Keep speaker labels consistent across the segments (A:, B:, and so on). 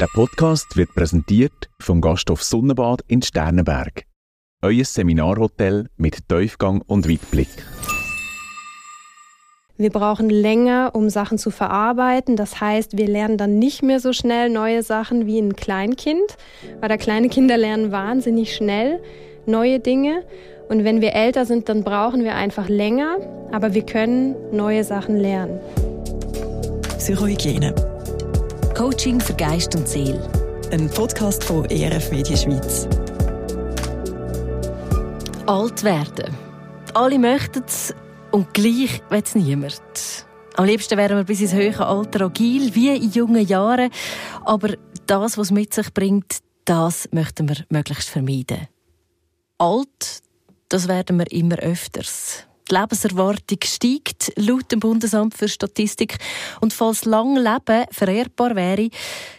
A: Der Podcast wird präsentiert vom Gasthof Sonnenbad in Sternenberg. Euer Seminarhotel mit Tiefgang und Weitblick.
B: Wir brauchen länger, um Sachen zu verarbeiten. Das heißt, wir lernen dann nicht mehr so schnell neue Sachen wie ein Kleinkind, weil da kleine Kinder lernen wahnsinnig schnell neue Dinge. Und wenn wir älter sind, dann brauchen wir einfach länger, aber wir können neue Sachen lernen.
C: Psychohygiene.
D: Coaching für Geist und Seele.
C: Ein Podcast von ERF Media Schweiz.
D: Alt werden. Alle möchten es und gleich will es niemand. Am liebsten wären wir bis ins höhere Alter agil, wie in jungen Jahren. Aber das, was es mit sich bringt, das möchten wir möglichst vermeiden. Alt, das werden wir immer öfters. Die Lebenserwartung steigt laut dem Bundesamt für Statistik. Und falls lang Leben vererbbar wäre,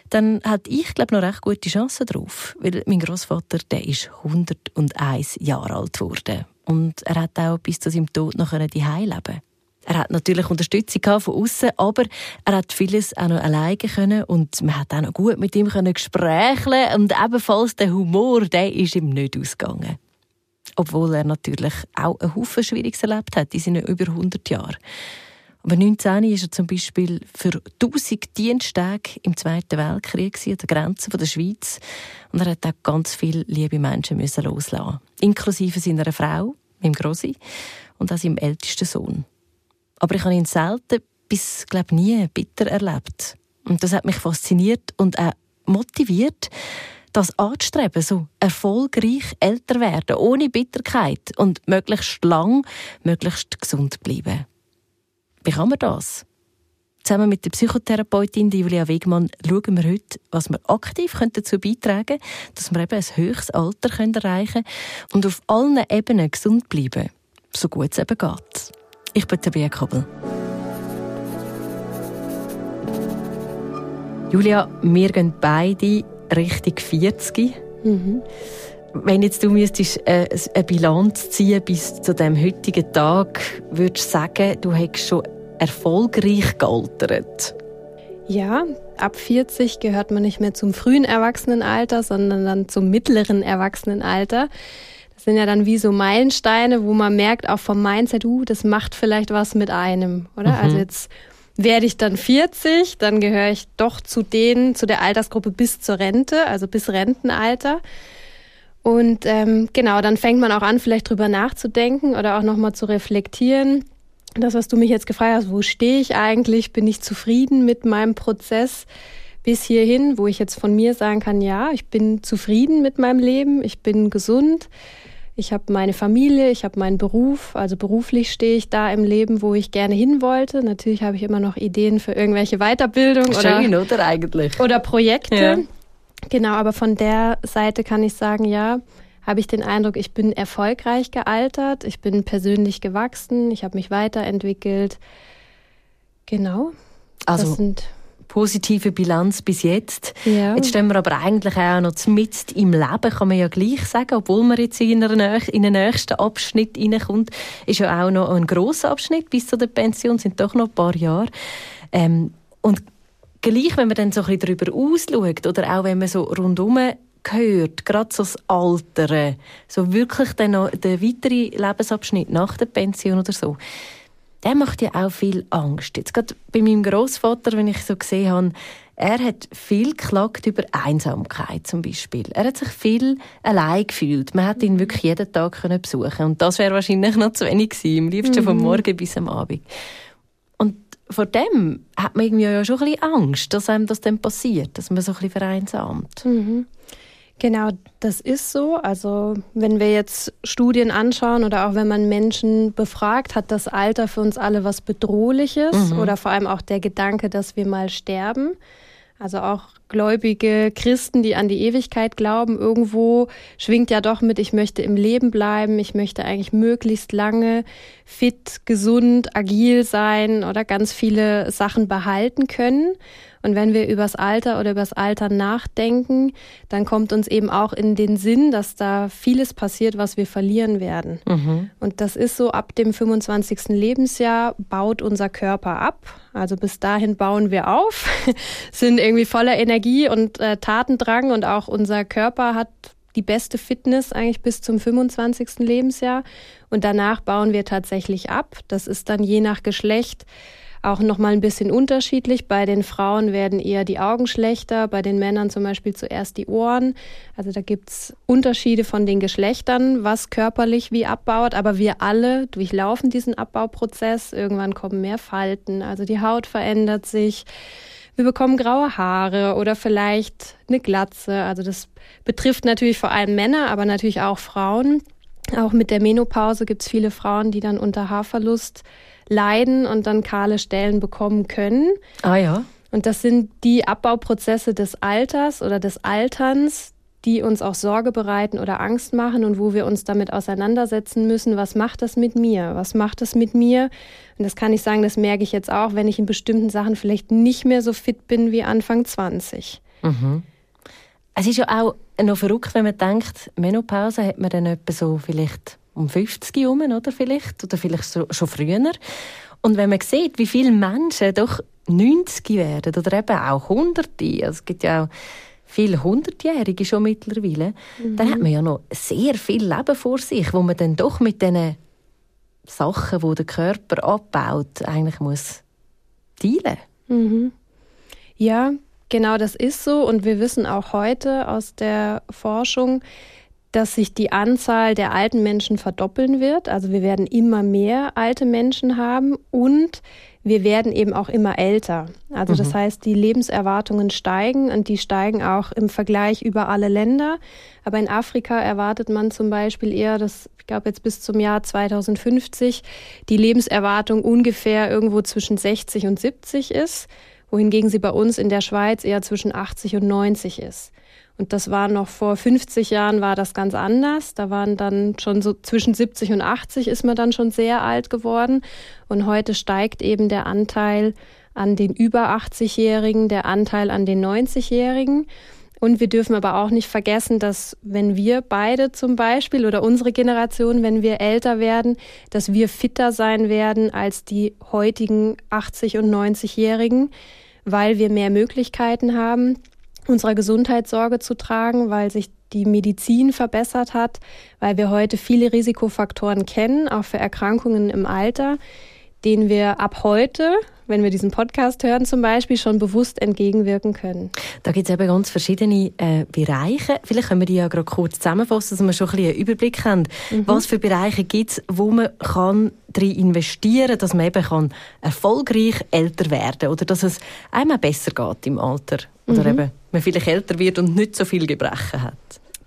D: dann hat ich glaube noch recht gute Chancen drauf, weil mein Großvater der ist 101 Jahre alt geworden und er hat auch bis zu seinem Tod noch die leben. Er hat natürlich Unterstützung von außen, aber er hat vieles auch noch alleine können und man hat auch noch gut mit ihm können und ebenfalls der Humor, der ist ihm nicht ausgegangen obwohl er natürlich auch einen Haufen Schwieriges erlebt hat in seinen über 100 Jahren. Aber 19 ist er zum Beispiel für 1000 Diensttage im Zweiten Weltkrieg an der Grenze der Schweiz und er hat auch ganz viele liebe Menschen müssen loslassen, inklusive seiner Frau, meinem Grossi und auch seinem ältesten Sohn. Aber ich habe ihn selten bis glaube nie bitter erlebt und das hat mich fasziniert und auch motiviert, das anzustreben, so erfolgreich älter werden, ohne Bitterkeit und möglichst lang, möglichst gesund bleiben. Wie kann man das? Zusammen mit der Psychotherapeutin Julia Wegmann schauen wir heute, was wir aktiv dazu beitragen können, dass wir eben ein höchstes Alter erreichen können und auf allen Ebenen gesund bleiben, so gut es eben geht. Ich bin Tabea Kabel. Julia, wir gehen beide Richtung 40. Mhm. Wenn jetzt du müsstest äh, eine Bilanz ziehen bis zu dem heutigen Tag, würdest du sagen, du hättest schon erfolgreich gealtert?
B: Ja, ab 40 gehört man nicht mehr zum frühen Erwachsenenalter, sondern dann zum mittleren Erwachsenenalter. Das sind ja dann wie so Meilensteine, wo man merkt, auch vom Mindset, uh, das macht vielleicht was mit einem, oder? Mhm. Also jetzt werde ich dann 40, dann gehöre ich doch zu denen, zu der Altersgruppe bis zur Rente, also bis Rentenalter. Und ähm, genau, dann fängt man auch an, vielleicht drüber nachzudenken oder auch nochmal zu reflektieren. Das, was du mich jetzt gefragt hast, wo stehe ich eigentlich? Bin ich zufrieden mit meinem Prozess bis hierhin, wo ich jetzt von mir sagen kann, ja, ich bin zufrieden mit meinem Leben, ich bin gesund, ich habe meine Familie, ich habe meinen Beruf. Also beruflich stehe ich da im Leben, wo ich gerne hin wollte. Natürlich habe ich immer noch Ideen für irgendwelche Weiterbildung
D: Schön, oder, oder eigentlich?
B: Oder Projekte. Ja. Genau, aber von der Seite kann ich sagen, ja, habe ich den Eindruck, ich bin erfolgreich gealtert, ich bin persönlich gewachsen, ich habe mich weiterentwickelt. Genau.
D: Also das sind positive Bilanz bis jetzt. Ja. Jetzt stehen wir aber eigentlich auch noch mitten im Leben, kann man ja gleich sagen, obwohl man jetzt in, einer, in den nächsten Abschnitt reinkommt, ist ja auch noch ein grosser Abschnitt bis zu der Pension, sind doch noch ein paar Jahre. Ähm, und gleich, wenn man dann so ein bisschen darüber ausschaut oder auch wenn man so rundum gehört, gerade so das Alter, so wirklich dann noch der weitere Lebensabschnitt nach der Pension oder so, der macht ja auch viel Angst. Jetzt gerade bei meinem Großvater, wenn ich so gesehen habe, er hat viel geklagt über Einsamkeit zum Beispiel. Er hat sich viel allein gefühlt. Man hat ihn wirklich jeden Tag können besuchen und das wäre wahrscheinlich noch zu wenig gewesen. Am liebsten mhm. vom Morgen bis am Abend. Und vor dem hat man irgendwie ja schon ein bisschen Angst, dass einem das dann passiert, dass man so ein bisschen vereinsamt.
B: Mhm. Genau, das ist so. Also wenn wir jetzt Studien anschauen oder auch wenn man Menschen befragt, hat das Alter für uns alle was Bedrohliches mhm. oder vor allem auch der Gedanke, dass wir mal sterben. Also auch gläubige Christen, die an die Ewigkeit glauben, irgendwo schwingt ja doch mit, ich möchte im Leben bleiben, ich möchte eigentlich möglichst lange fit, gesund, agil sein oder ganz viele Sachen behalten können. Und wenn wir übers Alter oder übers Alter nachdenken, dann kommt uns eben auch in den Sinn, dass da vieles passiert, was wir verlieren werden. Mhm. Und das ist so, ab dem 25. Lebensjahr baut unser Körper ab. Also bis dahin bauen wir auf, sind irgendwie voller Energie und äh, Tatendrang und auch unser Körper hat die beste Fitness eigentlich bis zum 25. Lebensjahr. Und danach bauen wir tatsächlich ab. Das ist dann je nach Geschlecht auch nochmal ein bisschen unterschiedlich. Bei den Frauen werden eher die Augen schlechter, bei den Männern zum Beispiel zuerst die Ohren. Also da gibt's Unterschiede von den Geschlechtern, was körperlich wie abbaut. Aber wir alle durchlaufen diesen Abbauprozess. Irgendwann kommen mehr Falten, also die Haut verändert sich wir bekommen graue Haare oder vielleicht eine Glatze. Also das betrifft natürlich vor allem Männer, aber natürlich auch Frauen. Auch mit der Menopause gibt es viele Frauen, die dann unter Haarverlust leiden und dann kahle Stellen bekommen können.
D: Ah ja.
B: Und das sind die Abbauprozesse des Alters oder des Alterns, die uns auch Sorge bereiten oder Angst machen und wo wir uns damit auseinandersetzen müssen, was macht das mit mir? Was macht das mit mir? Und das kann ich sagen, das merke ich jetzt auch, wenn ich in bestimmten Sachen vielleicht nicht mehr so fit bin wie Anfang 20. Mhm.
D: Es ist ja auch noch verrückt, wenn man denkt, Menopause hat man dann etwa so vielleicht um 50 herum, oder vielleicht? Oder vielleicht so, schon früher. Und wenn man sieht, wie viele Menschen doch 90 werden oder eben auch Hunderte, also es gibt ja auch viele Hundertjährige schon mittlerweile, mhm. dann hat man ja noch sehr viel Leben vor sich, wo man dann doch mit diesen Sachen, die der Körper abbaut, eigentlich muss dealen.
B: Mhm. Ja, genau das ist so. Und wir wissen auch heute aus der Forschung, dass sich die Anzahl der alten Menschen verdoppeln wird. Also wir werden immer mehr alte Menschen haben und wir werden eben auch immer älter. Also mhm. das heißt, die Lebenserwartungen steigen und die steigen auch im Vergleich über alle Länder. Aber in Afrika erwartet man zum Beispiel eher, dass ich glaube jetzt bis zum Jahr 2050 die Lebenserwartung ungefähr irgendwo zwischen 60 und 70 ist, wohingegen sie bei uns in der Schweiz eher zwischen 80 und 90 ist. Und das war noch vor 50 Jahren war das ganz anders. Da waren dann schon so zwischen 70 und 80 ist man dann schon sehr alt geworden. Und heute steigt eben der Anteil an den über 80-Jährigen, der Anteil an den 90-Jährigen. Und wir dürfen aber auch nicht vergessen, dass wenn wir beide zum Beispiel oder unsere Generation, wenn wir älter werden, dass wir fitter sein werden als die heutigen 80 und 90-Jährigen, weil wir mehr Möglichkeiten haben unserer Gesundheit Sorge zu tragen, weil sich die Medizin verbessert hat, weil wir heute viele Risikofaktoren kennen, auch für Erkrankungen im Alter, denen wir ab heute wenn wir diesen Podcast hören, zum Beispiel schon bewusst entgegenwirken können.
D: Da gibt es eben ganz verschiedene äh, Bereiche. Vielleicht können wir die ja gerade kurz zusammenfassen, dass wir schon ein bisschen einen Überblick haben. Mhm. Was für Bereiche gibt es, wo man kann darin investieren kann, dass man eben kann erfolgreich älter werden oder dass es einmal besser geht im Alter. Oder mhm. eben man vielleicht älter wird und nicht so viel Gebrechen hat.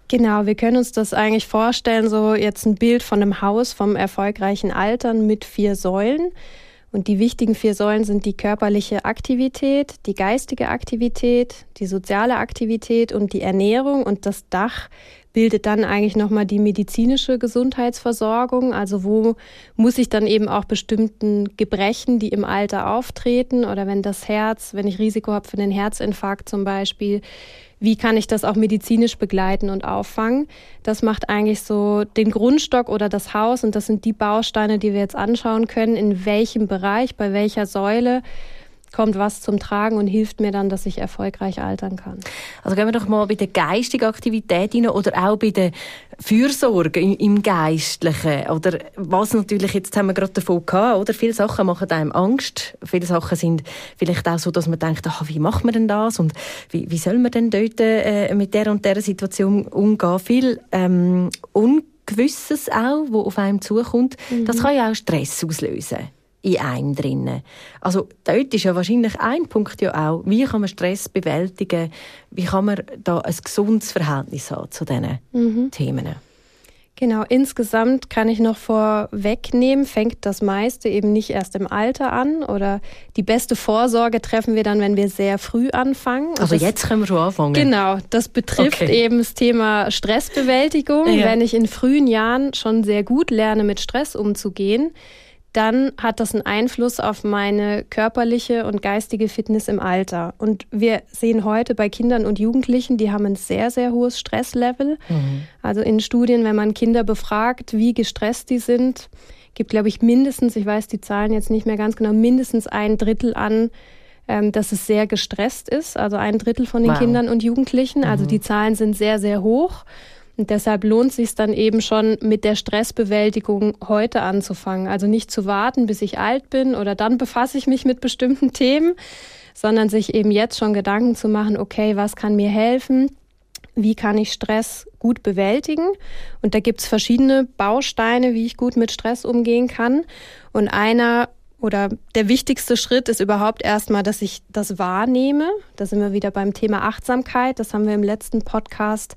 B: Genau, wir können uns das eigentlich vorstellen, so jetzt ein Bild von einem Haus vom erfolgreichen Altern mit vier Säulen. Und die wichtigen vier Säulen sind die körperliche Aktivität, die geistige Aktivität, die soziale Aktivität und die Ernährung. Und das Dach bildet dann eigentlich nochmal die medizinische Gesundheitsversorgung. Also wo muss ich dann eben auch bestimmten Gebrechen, die im Alter auftreten oder wenn das Herz, wenn ich Risiko habe für den Herzinfarkt zum Beispiel, wie kann ich das auch medizinisch begleiten und auffangen. Das macht eigentlich so den Grundstock oder das Haus und das sind die Bausteine, die wir jetzt anschauen können, in welchem Bereich, bei welcher Säule kommt was zum Tragen und hilft mir dann, dass ich erfolgreich altern kann.
D: Also gehen wir doch mal bei der geistigen Aktivität rein oder auch bei der Fürsorge im, Geistlichen. Oder was natürlich, jetzt haben wir gerade davon gehabt, oder? Viele Sachen machen einem Angst. Viele Sachen sind vielleicht auch so, dass man denkt, ach, wie macht man denn das? Und wie, wie soll man denn dort äh, mit der und der Situation umgehen? Viel ähm, Ungewisses auch, wo auf einem zukommt. Mhm. Das kann ja auch Stress auslösen in einem drinnen. Also dort ist ja wahrscheinlich ein Punkt ja auch, wie kann man Stress bewältigen, wie kann man da ein gesundes Verhältnis haben zu diesen mhm. Themen.
B: Genau, insgesamt kann ich noch vorwegnehmen, fängt das meiste eben nicht erst im Alter an oder die beste Vorsorge treffen wir dann, wenn wir sehr früh anfangen.
D: Also das, jetzt können wir schon anfangen.
B: Genau, das betrifft okay. eben das Thema Stressbewältigung. Ja. Wenn ich in frühen Jahren schon sehr gut lerne, mit Stress umzugehen, dann hat das einen Einfluss auf meine körperliche und geistige Fitness im Alter. Und wir sehen heute bei Kindern und Jugendlichen, die haben ein sehr, sehr hohes Stresslevel. Mhm. Also in Studien, wenn man Kinder befragt, wie gestresst die sind, gibt, glaube ich, mindestens, ich weiß die Zahlen jetzt nicht mehr ganz genau, mindestens ein Drittel an, ähm, dass es sehr gestresst ist. Also ein Drittel von den wow. Kindern und Jugendlichen. Also mhm. die Zahlen sind sehr, sehr hoch. Und deshalb lohnt es sich dann eben schon mit der Stressbewältigung heute anzufangen. Also nicht zu warten, bis ich alt bin oder dann befasse ich mich mit bestimmten Themen, sondern sich eben jetzt schon Gedanken zu machen, okay, was kann mir helfen? Wie kann ich Stress gut bewältigen? Und da gibt es verschiedene Bausteine, wie ich gut mit Stress umgehen kann. Und einer oder der wichtigste Schritt ist überhaupt erstmal, dass ich das wahrnehme. Da sind wir wieder beim Thema Achtsamkeit. Das haben wir im letzten Podcast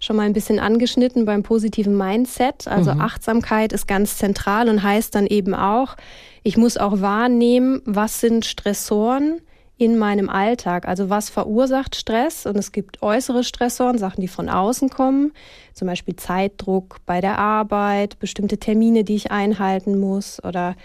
B: schon mal ein bisschen angeschnitten beim positiven Mindset. Also mhm. Achtsamkeit ist ganz zentral und heißt dann eben auch, ich muss auch wahrnehmen, was sind Stressoren in meinem Alltag. Also was verursacht Stress? Und es gibt äußere Stressoren, Sachen, die von außen kommen, zum Beispiel Zeitdruck bei der Arbeit, bestimmte Termine, die ich einhalten muss oder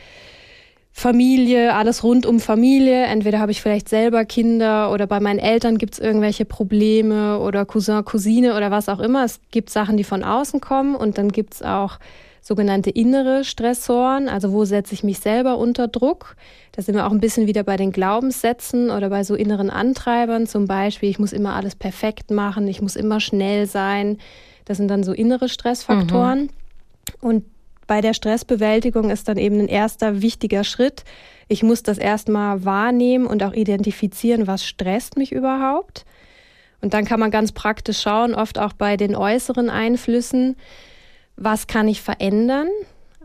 B: Familie, alles rund um Familie. Entweder habe ich vielleicht selber Kinder oder bei meinen Eltern gibt es irgendwelche Probleme oder Cousin, Cousine oder was auch immer. Es gibt Sachen, die von außen kommen und dann gibt es auch sogenannte innere Stressoren, also wo setze ich mich selber unter Druck. Da sind wir auch ein bisschen wieder bei den Glaubenssätzen oder bei so inneren Antreibern, zum Beispiel, ich muss immer alles perfekt machen, ich muss immer schnell sein. Das sind dann so innere Stressfaktoren. Mhm. Und bei der Stressbewältigung ist dann eben ein erster wichtiger Schritt. Ich muss das erstmal wahrnehmen und auch identifizieren, was stresst mich überhaupt. Und dann kann man ganz praktisch schauen, oft auch bei den äußeren Einflüssen, was kann ich verändern?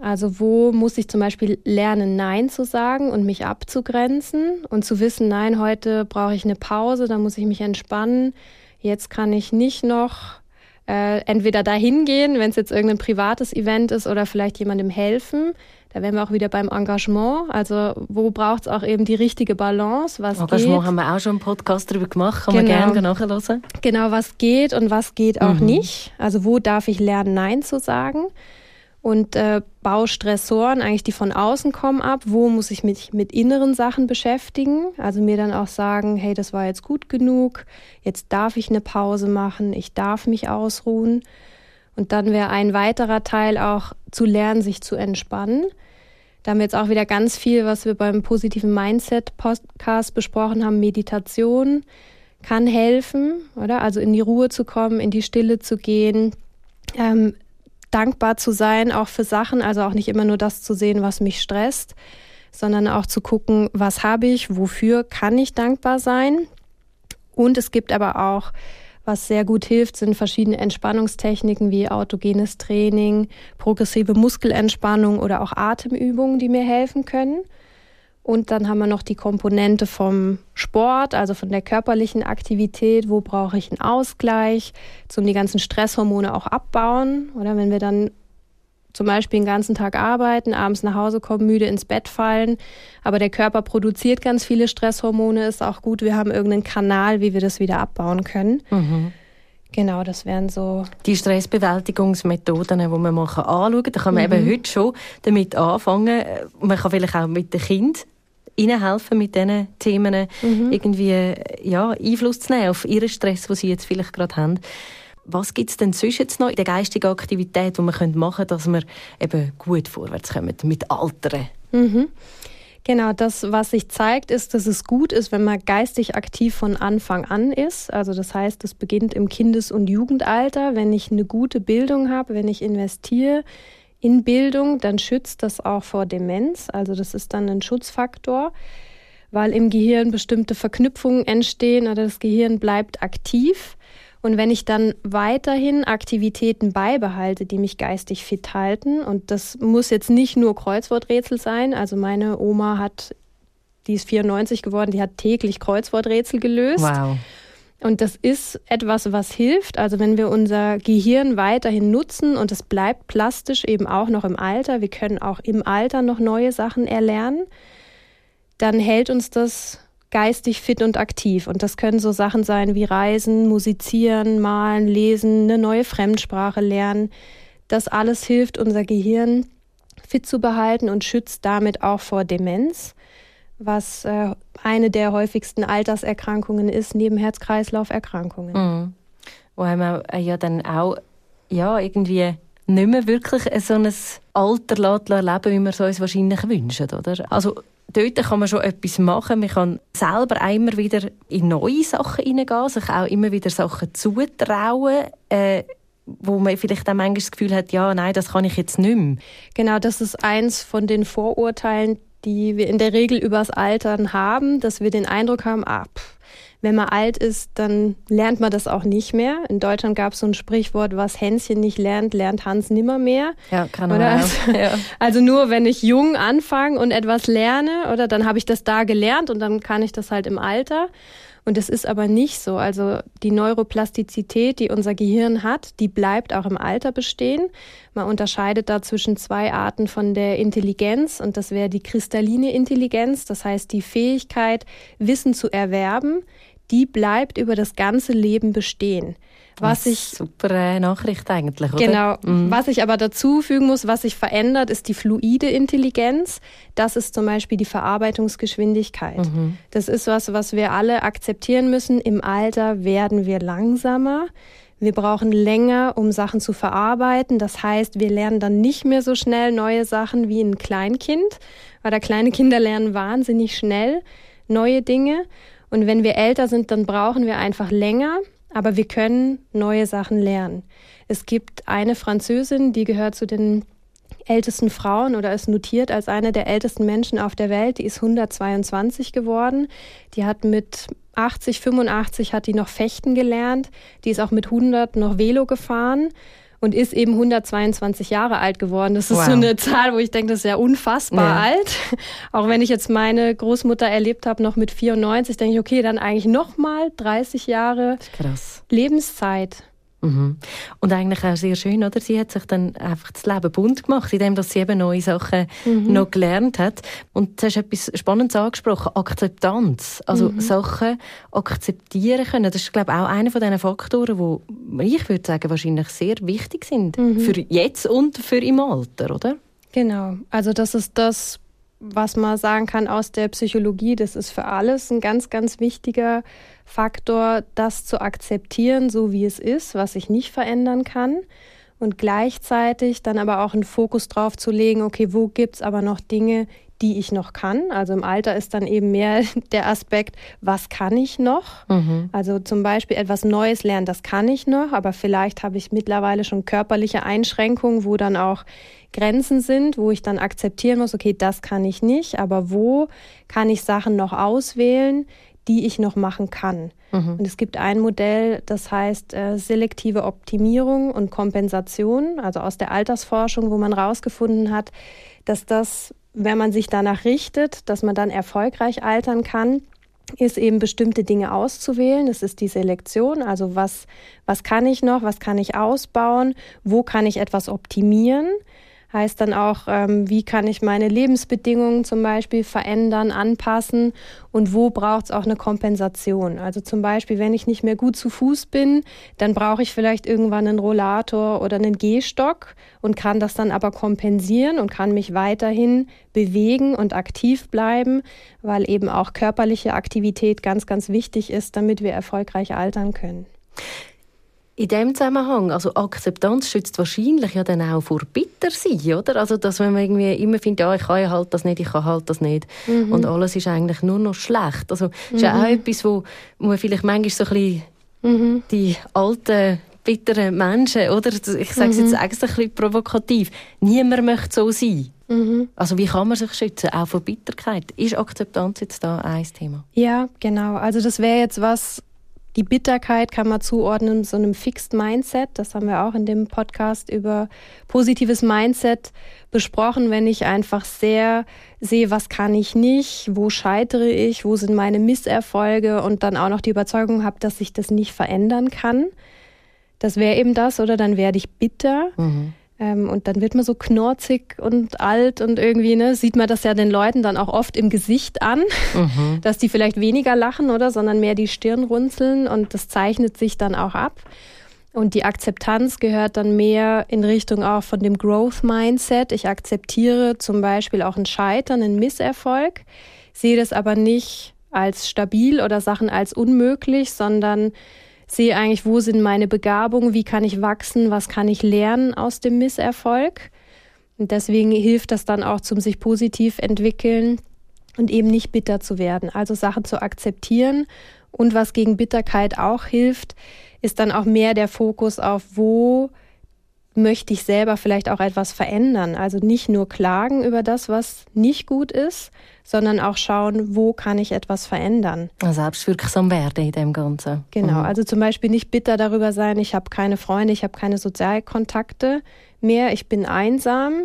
B: Also wo muss ich zum Beispiel lernen, Nein zu sagen und mich abzugrenzen und zu wissen, nein, heute brauche ich eine Pause, da muss ich mich entspannen. Jetzt kann ich nicht noch äh, entweder dahin gehen, wenn es jetzt irgendein privates Event ist oder vielleicht jemandem helfen. Da wären wir auch wieder beim Engagement. Also wo braucht es auch eben die richtige Balance? Was
D: Engagement
B: geht.
D: haben wir auch schon einen Podcast darüber gemacht, kann genau. man gerne nachhören.
B: Genau, was geht und was geht auch mhm. nicht. Also wo darf ich lernen, Nein zu sagen? Und äh, Baustressoren, eigentlich die von außen kommen ab. Wo muss ich mich mit inneren Sachen beschäftigen? Also mir dann auch sagen, hey, das war jetzt gut genug, jetzt darf ich eine Pause machen, ich darf mich ausruhen. Und dann wäre ein weiterer Teil auch zu lernen, sich zu entspannen. Da haben wir jetzt auch wieder ganz viel, was wir beim positiven Mindset-Podcast besprochen haben. Meditation kann helfen, oder? Also in die Ruhe zu kommen, in die Stille zu gehen. Ähm, dankbar zu sein, auch für Sachen, also auch nicht immer nur das zu sehen, was mich stresst, sondern auch zu gucken, was habe ich, wofür kann ich dankbar sein. Und es gibt aber auch, was sehr gut hilft, sind verschiedene Entspannungstechniken wie autogenes Training, progressive Muskelentspannung oder auch Atemübungen, die mir helfen können. Und dann haben wir noch die Komponente vom Sport, also von der körperlichen Aktivität. Wo brauche ich einen Ausgleich, zum die ganzen Stresshormone auch abbauen? Oder wenn wir dann zum Beispiel den ganzen Tag arbeiten, abends nach Hause kommen, müde ins Bett fallen, aber der Körper produziert ganz viele Stresshormone, ist auch gut, wir haben irgendeinen Kanal, wie wir das wieder abbauen können. Mhm. Genau, das wären so.
D: Die Stressbewältigungsmethoden, die man mal anschauen kann. Da kann man mhm. eben heute schon damit anfangen. Man kann vielleicht auch mit den Kindern ihnen helfen, mit diesen Themen mhm. irgendwie ja, Einfluss zu nehmen auf ihren Stress, den sie jetzt vielleicht gerade haben. Was gibt es denn sonst jetzt noch in der geistigen Aktivität, die man machen könnte, dass wir eben gut vorwärts kommen mit Alteren?
B: Mhm. Genau, das, was sich zeigt, ist, dass es gut ist, wenn man geistig aktiv von Anfang an ist. Also das heißt, es beginnt im Kindes- und Jugendalter. Wenn ich eine gute Bildung habe, wenn ich investiere in Bildung, dann schützt das auch vor Demenz. Also das ist dann ein Schutzfaktor, weil im Gehirn bestimmte Verknüpfungen entstehen oder das Gehirn bleibt aktiv. Und wenn ich dann weiterhin Aktivitäten beibehalte, die mich geistig fit halten, und das muss jetzt nicht nur Kreuzworträtsel sein, also meine Oma hat, die ist 94 geworden, die hat täglich Kreuzworträtsel gelöst.
D: Wow.
B: Und das ist etwas, was hilft. Also wenn wir unser Gehirn weiterhin nutzen und es bleibt plastisch eben auch noch im Alter, wir können auch im Alter noch neue Sachen erlernen, dann hält uns das geistig fit und aktiv. Und das können so Sachen sein wie Reisen, Musizieren, Malen, Lesen, eine neue Fremdsprache lernen. Das alles hilft unser Gehirn fit zu behalten und schützt damit auch vor Demenz, was äh, eine der häufigsten Alterserkrankungen ist, neben Herz-Kreislauf-Erkrankungen.
D: Mhm. Wo man ja dann auch ja, irgendwie nicht mehr wirklich so ein Alter erleben wie wir es uns wahrscheinlich wünschen. Oder? Also, dort kann man schon etwas machen. Man kann selber immer wieder in neue Sachen hineingehen, sich auch immer wieder Sachen zutrauen. Äh, wo man vielleicht auch manchmal das Gefühl hat, ja, nein, das kann ich jetzt nicht mehr.
B: Genau, das ist eins von den Vorurteilen, die wir in der Regel übers Altern haben, dass wir den Eindruck haben, ah, pff, wenn man alt ist, dann lernt man das auch nicht mehr. In Deutschland gab es so ein Sprichwort, was Hänschen nicht lernt, lernt Hans nimmer mehr.
D: Ja, kann oder? Also,
B: ja. also nur wenn ich jung anfange und etwas lerne, oder dann habe ich das da gelernt und dann kann ich das halt im Alter. Und es ist aber nicht so. Also die Neuroplastizität, die unser Gehirn hat, die bleibt auch im Alter bestehen. Man unterscheidet da zwischen zwei Arten von der Intelligenz und das wäre die kristalline Intelligenz, das heißt die Fähigkeit, Wissen zu erwerben, die bleibt über das ganze Leben bestehen.
D: Was ich super äh, Nachricht eigentlich, oder?
B: Genau. Mhm. Was ich aber dazu fügen muss, was sich verändert, ist die fluide Intelligenz. Das ist zum Beispiel die Verarbeitungsgeschwindigkeit. Mhm. Das ist was, was wir alle akzeptieren müssen. Im Alter werden wir langsamer. Wir brauchen länger, um Sachen zu verarbeiten. Das heißt, wir lernen dann nicht mehr so schnell neue Sachen wie ein Kleinkind, weil da kleine Kinder lernen wahnsinnig schnell neue Dinge. Und wenn wir älter sind, dann brauchen wir einfach länger aber wir können neue Sachen lernen. Es gibt eine Französin, die gehört zu den ältesten Frauen oder ist notiert als eine der ältesten Menschen auf der Welt. Die ist 122 geworden. Die hat mit 80, 85 hat die noch fechten gelernt. Die ist auch mit 100 noch Velo gefahren und ist eben 122 Jahre alt geworden. Das ist wow. so eine Zahl, wo ich denke, das ist ja unfassbar ja. alt. Auch wenn ich jetzt meine Großmutter erlebt habe, noch mit 94, denke ich, okay, dann eigentlich nochmal 30 Jahre Lebenszeit.
D: Mhm. Und eigentlich auch sehr schön, oder? Sie hat sich dann einfach das Leben bunt gemacht, indem dass sie eben neue Sachen mhm. noch gelernt hat. Und du hast etwas Spannendes angesprochen, Akzeptanz. Also mhm. Sachen akzeptieren können. Das ist, glaube ich, auch einer von diesen Faktoren, die ich würde sagen, wahrscheinlich sehr wichtig sind. Mhm. Für jetzt und für im Alter, oder?
B: Genau. Also das ist das, was man sagen kann aus der Psychologie. Das ist für alles ein ganz, ganz wichtiger Faktor, das zu akzeptieren, so wie es ist, was ich nicht verändern kann. Und gleichzeitig dann aber auch einen Fokus drauf zu legen, okay, wo gibt es aber noch Dinge, die ich noch kann. Also im Alter ist dann eben mehr der Aspekt, was kann ich noch? Mhm. Also zum Beispiel etwas Neues lernen, das kann ich noch, aber vielleicht habe ich mittlerweile schon körperliche Einschränkungen, wo dann auch Grenzen sind, wo ich dann akzeptieren muss, okay, das kann ich nicht, aber wo kann ich Sachen noch auswählen, die ich noch machen kann. Mhm. Und es gibt ein Modell, das heißt äh, selektive Optimierung und Kompensation, also aus der Altersforschung, wo man herausgefunden hat, dass das, wenn man sich danach richtet, dass man dann erfolgreich altern kann, ist eben bestimmte Dinge auszuwählen. Das ist die Selektion. Also was, was kann ich noch, was kann ich ausbauen, wo kann ich etwas optimieren heißt dann auch, ähm, wie kann ich meine Lebensbedingungen zum Beispiel verändern, anpassen und wo braucht es auch eine Kompensation. Also zum Beispiel, wenn ich nicht mehr gut zu Fuß bin, dann brauche ich vielleicht irgendwann einen Rollator oder einen Gehstock und kann das dann aber kompensieren und kann mich weiterhin bewegen und aktiv bleiben, weil eben auch körperliche Aktivität ganz, ganz wichtig ist, damit wir erfolgreich altern können.
D: In dem Zusammenhang, also Akzeptanz schützt wahrscheinlich ja dann auch vor Bittersein, oder? Also, dass man irgendwie immer findet, ja, ich kann ja halt das nicht, ich kann halt das nicht. Mhm. Und alles ist eigentlich nur noch schlecht. Also, das ist ja auch mhm. etwas, wo, wo man vielleicht manchmal so ein bisschen mhm. die alten, bitteren Menschen, oder? Ich sage es jetzt mhm. extra ein bisschen provokativ. Niemand möchte so sein. Mhm. Also wie kann man sich schützen, auch vor Bitterkeit? Ist Akzeptanz jetzt da ein Thema?
B: Ja, genau. Also das wäre jetzt was, die Bitterkeit kann man zuordnen so einem Fixed Mindset. Das haben wir auch in dem Podcast über positives Mindset besprochen. Wenn ich einfach sehr sehe, was kann ich nicht, wo scheitere ich, wo sind meine Misserfolge und dann auch noch die Überzeugung habe, dass ich das nicht verändern kann. Das wäre eben das, oder dann werde ich bitter. Mhm. Ähm, und dann wird man so knorzig und alt und irgendwie, ne, sieht man das ja den Leuten dann auch oft im Gesicht an, mhm. dass die vielleicht weniger lachen, oder, sondern mehr die Stirn runzeln und das zeichnet sich dann auch ab. Und die Akzeptanz gehört dann mehr in Richtung auch von dem Growth Mindset. Ich akzeptiere zum Beispiel auch ein Scheitern, einen Misserfolg, sehe das aber nicht als stabil oder Sachen als unmöglich, sondern sehe eigentlich, wo sind meine Begabungen, wie kann ich wachsen, was kann ich lernen aus dem Misserfolg. Und deswegen hilft das dann auch zum sich positiv entwickeln und eben nicht bitter zu werden. Also Sachen zu akzeptieren. Und was gegen Bitterkeit auch hilft, ist dann auch mehr der Fokus auf, wo möchte ich selber vielleicht auch etwas verändern. Also nicht nur klagen über das, was nicht gut ist, sondern auch schauen, wo kann ich etwas verändern.
D: Also selbstwirksam werden in dem Ganzen.
B: Genau, mhm. also zum Beispiel nicht bitter darüber sein, ich habe keine Freunde, ich habe keine Sozialkontakte mehr, ich bin einsam,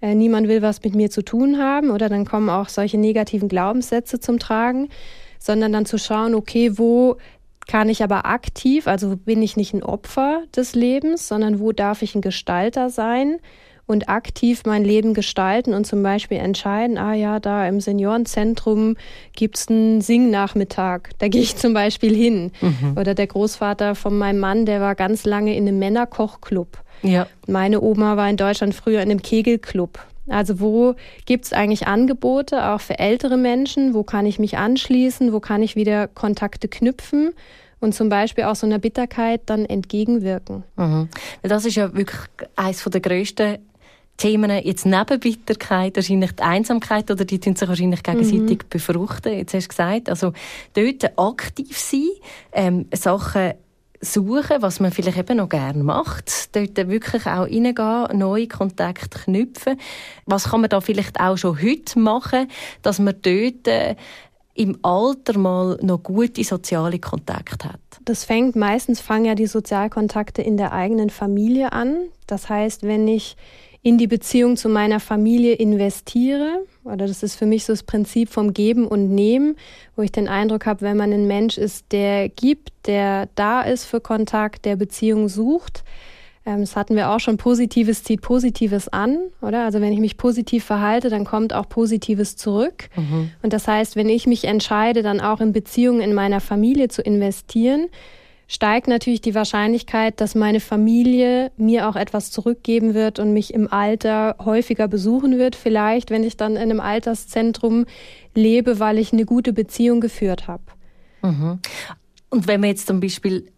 B: äh, niemand will was mit mir zu tun haben oder dann kommen auch solche negativen Glaubenssätze zum Tragen, sondern dann zu schauen, okay, wo kann ich aber aktiv, also bin ich nicht ein Opfer des Lebens, sondern wo darf ich ein Gestalter sein und aktiv mein Leben gestalten und zum Beispiel entscheiden, ah ja, da im Seniorenzentrum gibt's einen Singnachmittag, da gehe ich zum Beispiel hin. Mhm. Oder der Großvater von meinem Mann, der war ganz lange in einem Männerkochclub. Ja. Meine Oma war in Deutschland früher in einem Kegelclub. Also wo gibt es eigentlich Angebote, auch für ältere Menschen? Wo kann ich mich anschließen? Wo kann ich wieder Kontakte knüpfen? Und zum Beispiel auch so einer Bitterkeit dann entgegenwirken.
D: Mhm. Das ist ja wirklich eines der grössten Themen jetzt neben Bitterkeit wahrscheinlich die Einsamkeit oder die tun sich wahrscheinlich gegenseitig mhm. befruchten. Jetzt hast du gesagt, also dort aktiv sein, ähm, Sachen suchen, was man vielleicht eben noch gerne macht, dort wirklich auch reingehen, neue Kontakte knüpfen. Was kann man da vielleicht auch schon heute machen, dass man dort äh, im Alter mal noch gute soziale Kontakte hat?
B: Das fängt meistens fangen ja die Sozialkontakte in der eigenen Familie an. Das heißt, wenn ich in die Beziehung zu meiner Familie investiere. Oder das ist für mich so das Prinzip vom Geben und Nehmen, wo ich den Eindruck habe, wenn man ein Mensch ist, der gibt, der da ist für Kontakt, der Beziehung sucht. Ähm, das hatten wir auch schon. Positives zieht Positives an, oder? Also wenn ich mich positiv verhalte, dann kommt auch Positives zurück. Mhm. Und das heißt, wenn ich mich entscheide, dann auch in Beziehungen in meiner Familie zu investieren, steigt natürlich die Wahrscheinlichkeit, dass meine Familie mir auch etwas zurückgeben wird und mich im Alter häufiger besuchen wird, vielleicht, wenn ich dann in einem Alterszentrum lebe, weil ich eine gute Beziehung geführt habe.
D: Mhm. Und wenn man jetzt zum Beispiel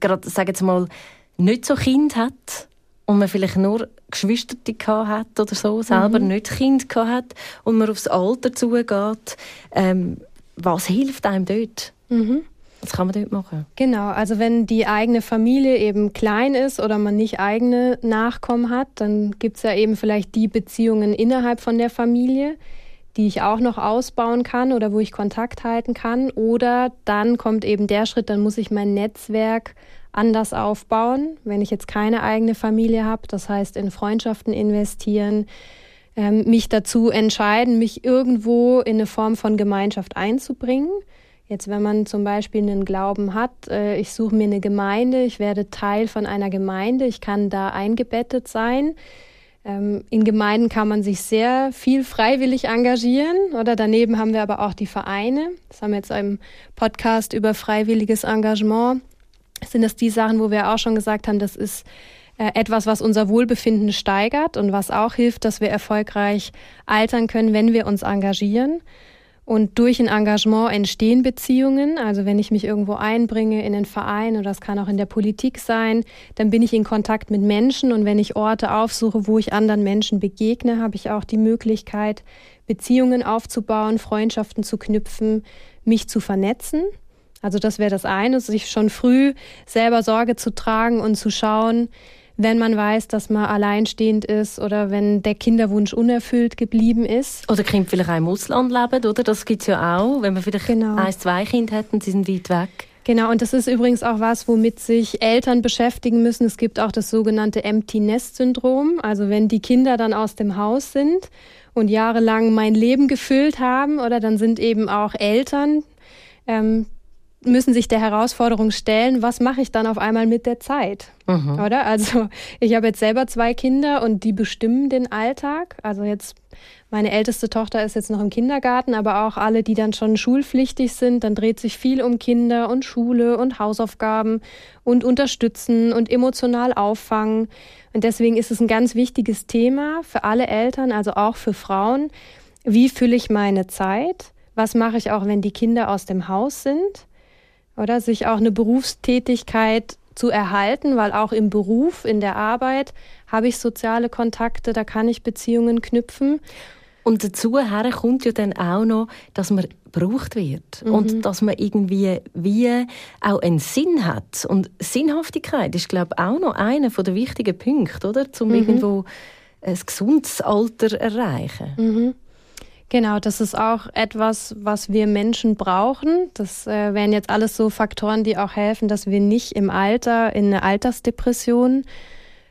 D: gerade, sagen jetzt mal, nicht so Kind hat und man vielleicht nur Geschwister hat oder so, selber mhm. nicht Kind hat und man aufs Alter zugeht, ähm, was hilft einem dort? Mhm. Was kann man dort machen?
B: Genau, also wenn die eigene Familie eben klein ist oder man nicht eigene Nachkommen hat, dann gibt es ja eben vielleicht die Beziehungen innerhalb von der Familie, die ich auch noch ausbauen kann oder wo ich Kontakt halten kann. Oder dann kommt eben der Schritt, dann muss ich mein Netzwerk anders aufbauen, wenn ich jetzt keine eigene Familie habe. Das heißt, in Freundschaften investieren, ähm, mich dazu entscheiden, mich irgendwo in eine Form von Gemeinschaft einzubringen. Jetzt, wenn man zum Beispiel einen Glauben hat, äh, ich suche mir eine Gemeinde, ich werde Teil von einer Gemeinde, ich kann da eingebettet sein. Ähm, in Gemeinden kann man sich sehr viel freiwillig engagieren oder daneben haben wir aber auch die Vereine. Das haben wir jetzt im Podcast über freiwilliges Engagement. Sind das die Sachen, wo wir auch schon gesagt haben, das ist äh, etwas, was unser Wohlbefinden steigert und was auch hilft, dass wir erfolgreich altern können, wenn wir uns engagieren. Und durch ein Engagement entstehen Beziehungen. Also wenn ich mich irgendwo einbringe in einen Verein oder das kann auch in der Politik sein, dann bin ich in Kontakt mit Menschen. Und wenn ich Orte aufsuche, wo ich anderen Menschen begegne, habe ich auch die Möglichkeit, Beziehungen aufzubauen, Freundschaften zu knüpfen, mich zu vernetzen. Also das wäre das eine, sich schon früh selber Sorge zu tragen und zu schauen, wenn man weiß, dass man alleinstehend ist oder wenn der Kinderwunsch unerfüllt geblieben ist.
D: Oder Kind vielleicht auch im Ausland leben, oder? Das gibt es ja auch, wenn man vielleicht genau. ein, zwei Kinder hat und sie sind weit weg.
B: Genau, und das ist übrigens auch was, womit sich Eltern beschäftigen müssen. Es gibt auch das sogenannte Empty Nest Syndrom. Also wenn die Kinder dann aus dem Haus sind und jahrelang mein Leben gefüllt haben, oder dann sind eben auch Eltern, ähm, müssen sich der Herausforderung stellen, was mache ich dann auf einmal mit der Zeit? Mhm. Oder? Also ich habe jetzt selber zwei Kinder und die bestimmen den Alltag. Also jetzt meine älteste Tochter ist jetzt noch im Kindergarten, aber auch alle, die dann schon schulpflichtig sind, dann dreht sich viel um Kinder und Schule und Hausaufgaben und unterstützen und emotional auffangen. Und deswegen ist es ein ganz wichtiges Thema für alle Eltern, also auch für Frauen. Wie fülle ich meine Zeit? Was mache ich auch, wenn die Kinder aus dem Haus sind? Oder sich auch eine Berufstätigkeit zu erhalten, weil auch im Beruf, in der Arbeit habe ich soziale Kontakte, da kann ich Beziehungen knüpfen.
D: Und dazu kommt ja dann auch noch, dass man gebraucht wird mhm. und dass man irgendwie wie auch einen Sinn hat. Und Sinnhaftigkeit ist, glaube ich, auch noch einer der wichtigen Punkte, oder? Um mhm. irgendwo ein gesundes Alter erreichen.
B: Mhm. Genau, das ist auch etwas, was wir Menschen brauchen. Das äh, wären jetzt alles so Faktoren, die auch helfen, dass wir nicht im Alter in eine Altersdepression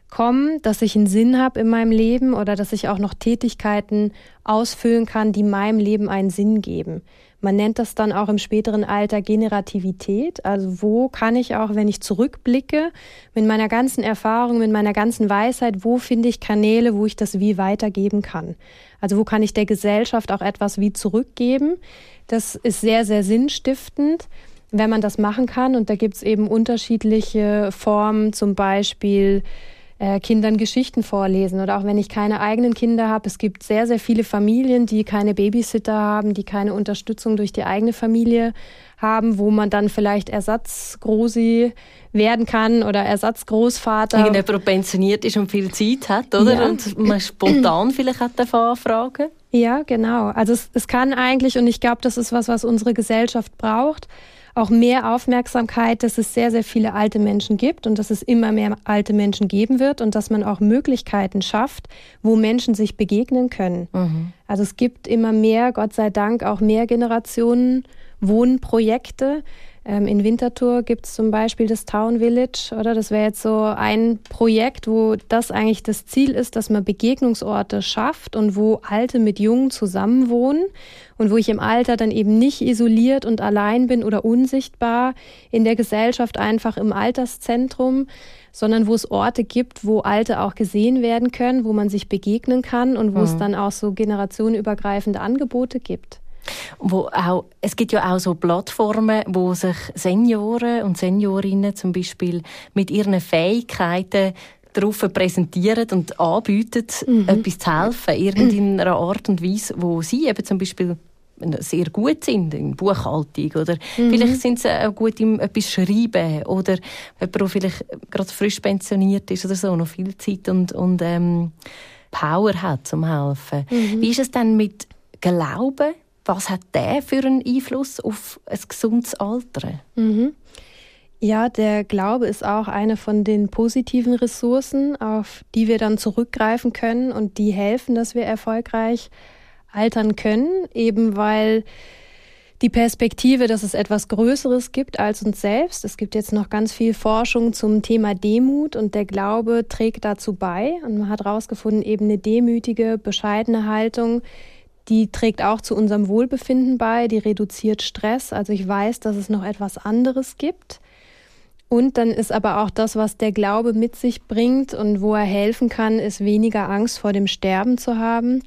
B: kommen, dass ich einen Sinn habe in meinem Leben oder dass ich auch noch Tätigkeiten ausfüllen kann, die meinem Leben einen Sinn geben. Man nennt das dann auch im späteren Alter Generativität. Also wo kann ich auch, wenn ich zurückblicke, mit meiner ganzen Erfahrung, mit meiner ganzen Weisheit, wo finde ich Kanäle, wo ich das wie weitergeben kann? Also wo kann ich der Gesellschaft auch etwas wie zurückgeben? Das ist sehr, sehr sinnstiftend wenn man das machen kann. Und da gibt es eben unterschiedliche Formen, zum Beispiel äh, Kindern Geschichten vorlesen oder auch wenn ich keine eigenen Kinder habe. Es gibt sehr, sehr viele Familien, die keine Babysitter haben, die keine Unterstützung durch die eigene Familie haben, wo man dann vielleicht Ersatzgroßi werden kann oder Ersatzgroßvater.
D: Irgendjemand pensioniert ist und viel Zeit hat, oder? Ja. Und man spontan vielleicht hat anfragen.
B: Ja, genau. Also es, es kann eigentlich, und ich glaube, das ist was, was unsere Gesellschaft braucht, auch mehr Aufmerksamkeit, dass es sehr, sehr viele alte Menschen gibt und dass es immer mehr alte Menschen geben wird und dass man auch Möglichkeiten schafft, wo Menschen sich begegnen können. Mhm. Also es gibt immer mehr, Gott sei Dank, auch mehr Generationen Wohnprojekte, ähm, in Winterthur gibt es zum Beispiel das Town Village, oder? Das wäre jetzt so ein Projekt, wo das eigentlich das Ziel ist, dass man Begegnungsorte schafft und wo Alte mit Jungen zusammenwohnen und wo ich im Alter dann eben nicht isoliert und allein bin oder unsichtbar in der Gesellschaft einfach im Alterszentrum, sondern wo es Orte gibt, wo Alte auch gesehen werden können, wo man sich begegnen kann und wo mhm. es dann auch so generationenübergreifende Angebote gibt.
D: Wo auch, es gibt ja auch so Plattformen, wo sich Senioren und Seniorinnen zum Beispiel mit ihren Fähigkeiten darauf präsentieren und anbieten, mhm. etwas zu helfen, irgendeiner Art und Weise, wo sie eben zum Beispiel sehr gut sind in Buchhaltung oder mhm. vielleicht sind sie auch gut im etwas Schreiben oder jemand, der vielleicht gerade frisch pensioniert ist oder so, noch viel Zeit und, und ähm, Power hat zum helfen. Mhm. Wie ist es denn mit Glauben? Was hat der für einen Einfluss auf ein gesundes Alter?
B: Mhm. Ja, der Glaube ist auch eine von den positiven Ressourcen, auf die wir dann zurückgreifen können und die helfen, dass wir erfolgreich altern können, eben weil die Perspektive, dass es etwas Größeres gibt als uns selbst. Es gibt jetzt noch ganz viel Forschung zum Thema Demut und der Glaube trägt dazu bei. Und man hat herausgefunden, eben eine demütige, bescheidene Haltung die trägt auch zu unserem Wohlbefinden bei, die reduziert Stress. Also ich weiß, dass es noch etwas anderes gibt. Und dann ist aber auch das, was der Glaube mit sich bringt und wo er helfen kann, ist weniger Angst vor dem Sterben zu haben.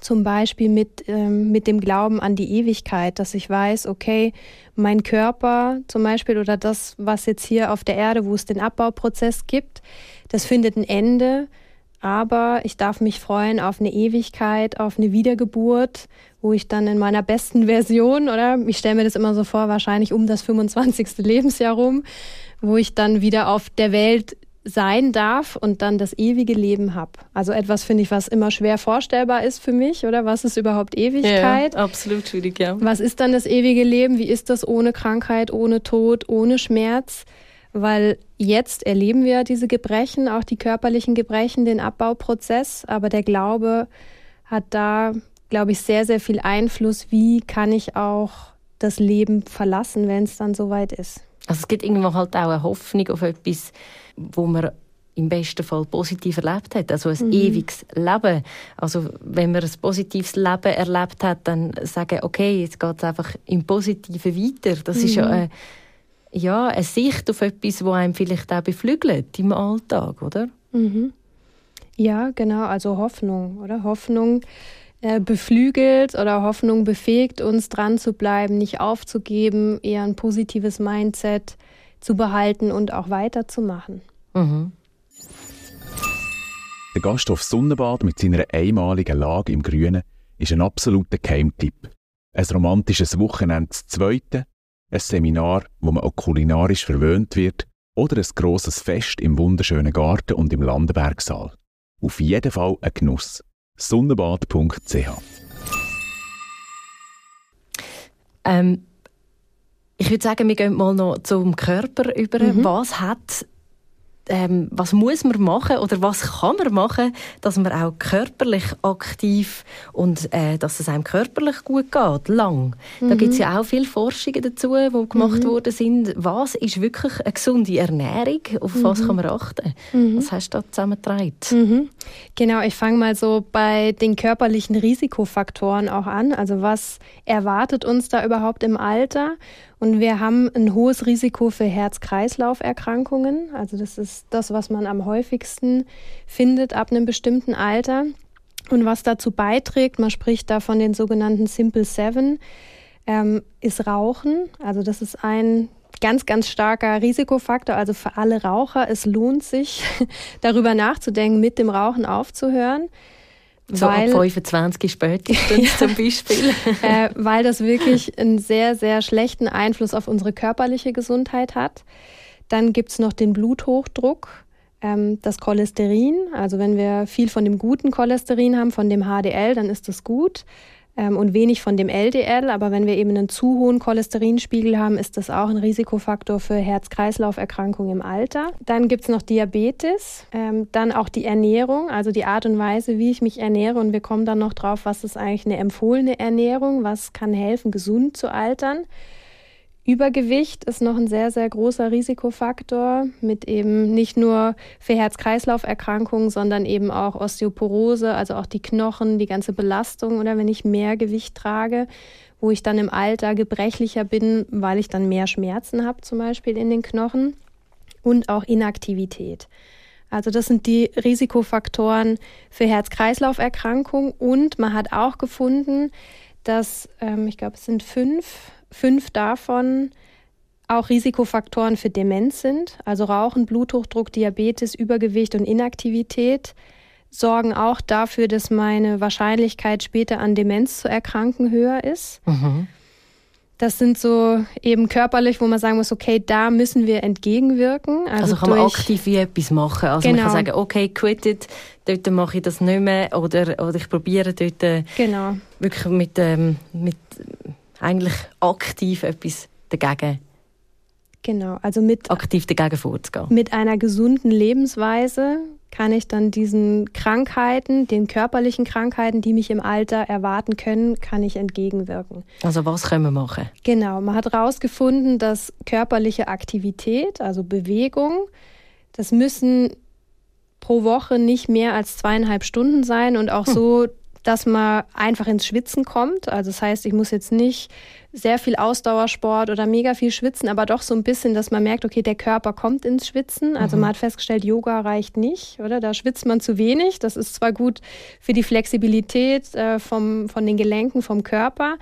B: Zum Beispiel mit, ähm, mit dem Glauben an die Ewigkeit, dass ich weiß, okay, mein Körper zum Beispiel oder das, was jetzt hier auf der Erde, wo es den Abbauprozess gibt, das findet ein Ende aber ich darf mich freuen auf eine Ewigkeit, auf eine Wiedergeburt, wo ich dann in meiner besten Version, oder ich stelle mir das immer so vor, wahrscheinlich um das 25. Lebensjahr rum, wo ich dann wieder auf der Welt sein darf und dann das ewige Leben habe. Also etwas finde ich, was immer schwer vorstellbar ist für mich, oder? Was ist überhaupt Ewigkeit?
D: Ja, absolut schwierig, ja.
B: Was ist dann das ewige Leben? Wie ist das ohne Krankheit, ohne Tod, ohne Schmerz? Weil jetzt erleben wir diese Gebrechen, auch die körperlichen Gebrechen, den Abbauprozess, aber der Glaube hat da, glaube ich, sehr, sehr viel Einfluss. Wie kann ich auch das Leben verlassen, wenn es dann soweit ist?
D: Also es gibt irgendwo halt auch eine Hoffnung auf etwas, wo man im besten Fall positiv erlebt hat, also ein
B: Mhm.
D: ewiges Leben. Also wenn man ein positives Leben erlebt hat, dann sagen, okay, jetzt geht es einfach im Positiven weiter. Das ist
B: Mhm.
D: ja eine, ja eine Sicht auf etwas, wo einem vielleicht auch beflügelt im Alltag, oder?
B: Mhm. Ja, genau, also Hoffnung, oder? Hoffnung äh, beflügelt oder Hoffnung befähigt uns dran zu bleiben, nicht aufzugeben, eher ein positives Mindset zu behalten und auch weiterzumachen.
D: Mhm.
A: Der Gasthof Sonnenbad mit seiner einmaligen Lage im Grünen ist ein absoluter Keimtipp. Ein romantisches Wochenende zweite, ein Seminar, wo man auch kulinarisch verwöhnt wird oder ein grosses Fest im wunderschönen Garten und im Landenbergsaal. Auf jeden Fall ein Genuss. Sonnenbad.ch
D: Ähm, ich würde sagen, wir gehen mal noch zum Körper über.
B: Mhm.
D: Was hat ähm, was muss man machen oder was kann man machen, dass man auch körperlich aktiv und äh, dass es einem körperlich gut geht, lang. Da
B: Mhm.
D: gibt es ja auch viele Forschungen dazu, die gemacht worden sind. Was ist wirklich eine gesunde Ernährung? Auf was kann man achten? Was hast du da zusammengetragen?
B: Mhm. Genau, ich fange mal so bei den körperlichen Risikofaktoren auch an. Also was erwartet uns da überhaupt im Alter? Und wir haben ein hohes Risiko für Herz-Kreislauf-Erkrankungen. Also das ist das, was man am häufigsten findet ab einem bestimmten Alter. Und was dazu beiträgt, man spricht da von den sogenannten Simple Seven, ähm, ist Rauchen. Also das ist ein ganz, ganz starker Risikofaktor. Also für alle Raucher, es lohnt sich, darüber nachzudenken, mit dem Rauchen aufzuhören.
D: So ab 25 spätestens zum Beispiel.
B: äh, weil das wirklich einen sehr, sehr schlechten Einfluss auf unsere körperliche Gesundheit hat. Dann gibt's noch den Bluthochdruck, ähm, das Cholesterin. Also wenn wir viel von dem guten Cholesterin haben, von dem HDL, dann ist das gut. Ähm, und wenig von dem LDL. Aber wenn wir eben einen zu hohen Cholesterinspiegel haben, ist das auch ein Risikofaktor für Herz-Kreislauf-Erkrankungen im Alter. Dann gibt's noch Diabetes, ähm, dann auch die Ernährung, also die Art und Weise, wie ich mich ernähre. Und wir kommen dann noch drauf, was ist eigentlich eine empfohlene Ernährung, was kann helfen, gesund zu altern. Übergewicht ist noch ein sehr, sehr großer Risikofaktor mit eben nicht nur für Herz-Kreislauf-Erkrankungen, sondern eben auch Osteoporose, also auch die Knochen, die ganze Belastung oder wenn ich mehr Gewicht trage, wo ich dann im Alter gebrechlicher bin, weil ich dann mehr Schmerzen habe, zum Beispiel in den Knochen und auch Inaktivität. Also das sind die Risikofaktoren für Herz-Kreislauf-Erkrankungen und man hat auch gefunden, dass, ähm, ich glaube, es sind fünf, fünf davon auch Risikofaktoren für Demenz sind. Also Rauchen, Bluthochdruck, Diabetes, Übergewicht und Inaktivität sorgen auch dafür, dass meine Wahrscheinlichkeit später an Demenz zu erkranken höher ist.
D: Mhm.
B: Das sind so eben körperlich, wo man sagen muss, okay, da müssen wir entgegenwirken.
D: Also,
B: Also,
D: kann man aktiv wie etwas machen. Also man
B: Genau.
D: kann sagen, okay, quit it, dort mache ich das nicht mehr oder, oder ich probiere dort äh,
B: Genau.
D: wirklich mit, ähm, mit eigentlich aktiv etwas dagegen,
B: Genau, also mit,
D: aktiv dagegen vorzugehen.
B: mit einer gesunden Lebensweise kann ich dann diesen Krankheiten, den körperlichen Krankheiten, die mich im Alter erwarten können, kann ich entgegenwirken.
D: Also was können wir machen?
B: Genau, man hat herausgefunden, dass körperliche Aktivität, also Bewegung, das müssen pro Woche nicht mehr als zweieinhalb Stunden sein und auch so, dass man einfach ins Schwitzen kommt. Also das heißt, ich muss jetzt nicht sehr viel Ausdauersport oder mega viel schwitzen, aber doch so ein bisschen, dass man merkt, okay, der Körper kommt ins Schwitzen. Also man hat festgestellt, Yoga reicht nicht, oder? Da schwitzt man zu wenig. Das ist zwar gut für die Flexibilität äh, vom, von den Gelenken, vom Körper,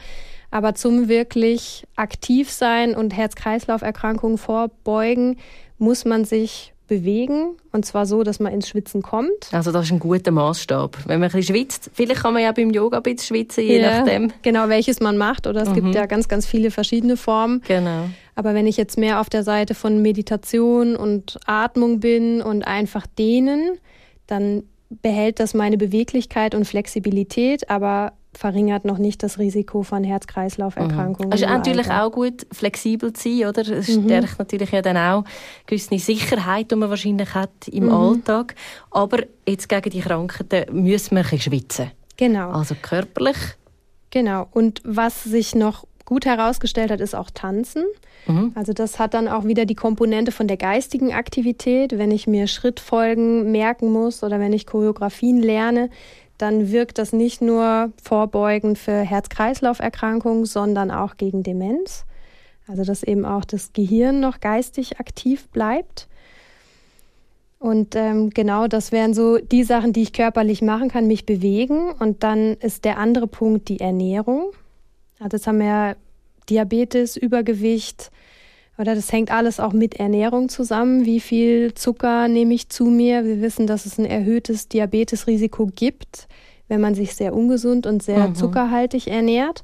B: aber zum wirklich aktiv sein und Herz-Kreislauf-Erkrankungen vorbeugen, muss man sich bewegen. Und zwar so, dass man ins Schwitzen kommt.
D: Also das ist ein guter Maßstab. Wenn man ein bisschen schwitzt, vielleicht kann man ja beim Yoga ein bisschen schwitzen, je
B: Ja,
D: nachdem.
B: Genau, welches man macht. Oder es
D: Mhm.
B: gibt ja ganz, ganz viele verschiedene Formen.
D: Genau.
B: Aber wenn ich jetzt mehr auf der Seite von Meditation und Atmung bin und einfach dehnen, dann behält das meine Beweglichkeit und Flexibilität, aber verringert noch nicht das Risiko von Herz-Kreislauf-Erkrankungen.
D: Also
B: im
D: natürlich
B: Alter.
D: auch gut, flexibel zu sein, oder? Es
B: Mhm.
D: stärkt natürlich ja dann auch gewisse Sicherheit, die man wahrscheinlich hat im
B: Mhm.
D: Alltag. Aber jetzt gegen die Krankheiten müssen wir ein bisschen schwitzen.
B: Genau.
D: Also körperlich.
B: Genau. Und was sich noch gut herausgestellt hat, ist auch Tanzen. Mhm. Also das hat dann auch wieder die Komponente von der geistigen Aktivität. Wenn ich mir Schrittfolgen merken muss oder wenn ich Choreografien lerne, dann wirkt das nicht nur vorbeugend für Herz-Kreislauf-Erkrankungen, sondern auch gegen Demenz. Also dass eben auch das Gehirn noch geistig aktiv bleibt. Und ähm, genau das wären so die Sachen, die ich körperlich machen kann, mich bewegen. Und dann ist der andere Punkt die Ernährung. Also jetzt haben wir ja Diabetes, Übergewicht, oder das hängt alles auch mit Ernährung zusammen. Wie viel Zucker nehme ich zu mir? Wir wissen, dass es ein erhöhtes Diabetesrisiko gibt, wenn man sich sehr ungesund und sehr mhm. zuckerhaltig ernährt.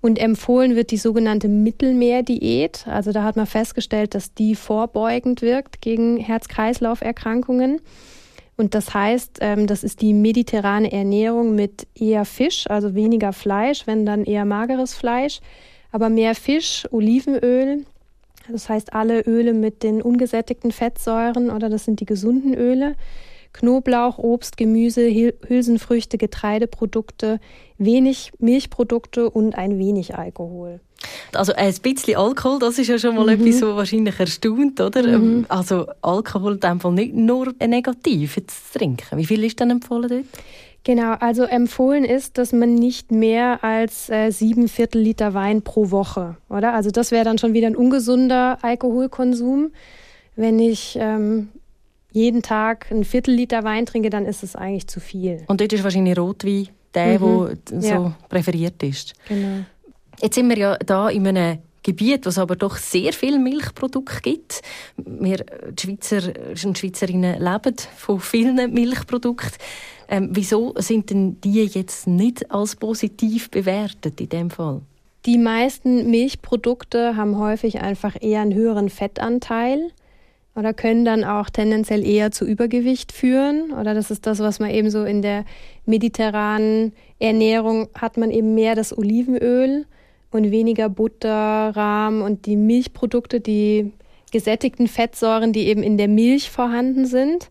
B: Und empfohlen wird die sogenannte Mittelmeerdiät. Also da hat man festgestellt, dass die vorbeugend wirkt gegen Herz-Kreislauf-Erkrankungen. Und das heißt, ähm, das ist die mediterrane Ernährung mit eher Fisch, also weniger Fleisch, wenn dann eher mageres Fleisch, aber mehr Fisch, Olivenöl, das heißt, alle Öle mit den ungesättigten Fettsäuren oder das sind die gesunden Öle. Knoblauch, Obst, Gemüse, Hülsenfrüchte, Getreideprodukte, wenig Milchprodukte und ein wenig Alkohol.
D: Also ein bisschen Alkohol, das ist ja schon mal mhm. etwas, was wahrscheinlich erstaunt, oder? Mhm. Ähm, also Alkohol in dem Fall nicht nur negativ zu trinken. Wie viel ist denn empfohlen dort?
B: Genau, also empfohlen ist, dass man nicht mehr als äh, sieben Viertel Liter Wein pro Woche, oder? Also das wäre dann schon wieder ein ungesunder Alkoholkonsum. Wenn ich ähm, jeden Tag ein Viertel Liter Wein trinke, dann ist es eigentlich zu viel.
D: Und dort ist wahrscheinlich Rotwein der, mhm. so ja. präferiert ist.
B: Genau.
D: Jetzt sind wir ja da in einem Gebiet, wo es aber doch sehr viele Milchprodukte gibt. Wir die Schweizer und Schweizerinnen leben von vielen Milchprodukten. Ähm, wieso sind denn die jetzt nicht als positiv bewertet in dem Fall?
B: Die meisten Milchprodukte haben häufig einfach eher einen höheren Fettanteil oder können dann auch tendenziell eher zu Übergewicht führen. Oder das ist das, was man eben so in der mediterranen Ernährung hat man eben mehr das Olivenöl und weniger Butter, Rahm und die Milchprodukte, die gesättigten Fettsäuren, die eben in der Milch vorhanden sind.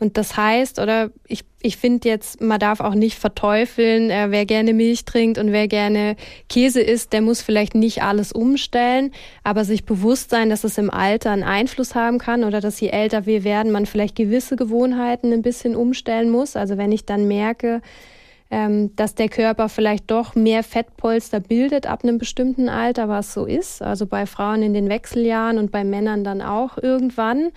B: Und das heißt, oder ich, ich finde jetzt, man darf auch nicht verteufeln, äh, wer gerne Milch trinkt und wer gerne Käse isst, der muss vielleicht nicht alles umstellen, aber sich bewusst sein, dass es im Alter einen Einfluss haben kann oder dass je älter wir werden, man vielleicht gewisse Gewohnheiten ein bisschen umstellen muss. Also wenn ich dann merke, ähm, dass der Körper vielleicht doch mehr Fettpolster bildet ab einem bestimmten Alter, was so ist. Also bei Frauen in den Wechseljahren und bei Männern dann auch irgendwann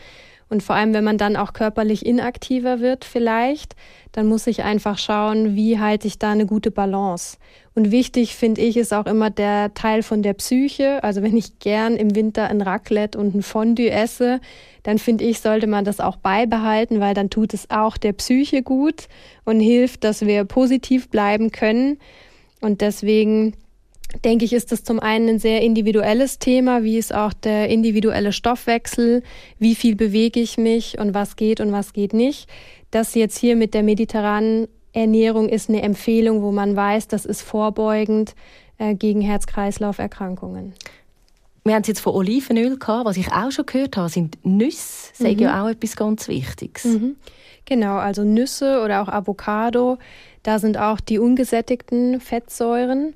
B: und vor allem, wenn man dann auch körperlich inaktiver wird vielleicht, dann muss ich einfach schauen, wie halte ich da eine gute Balance. Und wichtig finde ich ist auch immer der Teil von der Psyche. Also wenn ich gern im Winter ein Raclette und ein Fondue esse, dann finde ich, sollte man das auch beibehalten, weil dann tut es auch der Psyche gut und hilft, dass wir positiv bleiben können. Und deswegen denke ich, ist das zum einen ein sehr individuelles Thema, wie ist auch der individuelle Stoffwechsel, wie viel bewege ich mich und was geht und was geht nicht. Das jetzt hier mit der mediterranen Ernährung ist eine Empfehlung, wo man weiß, das ist vorbeugend äh, gegen Herz-Kreislauf-Erkrankungen.
D: Wir haben es jetzt von Olivenöl gehabt. Was ich auch schon gehört habe, sind Nüsse. Mhm. ist ja auch etwas ganz Wichtiges. Mhm.
B: Genau, also Nüsse oder auch Avocado. Da sind auch die ungesättigten Fettsäuren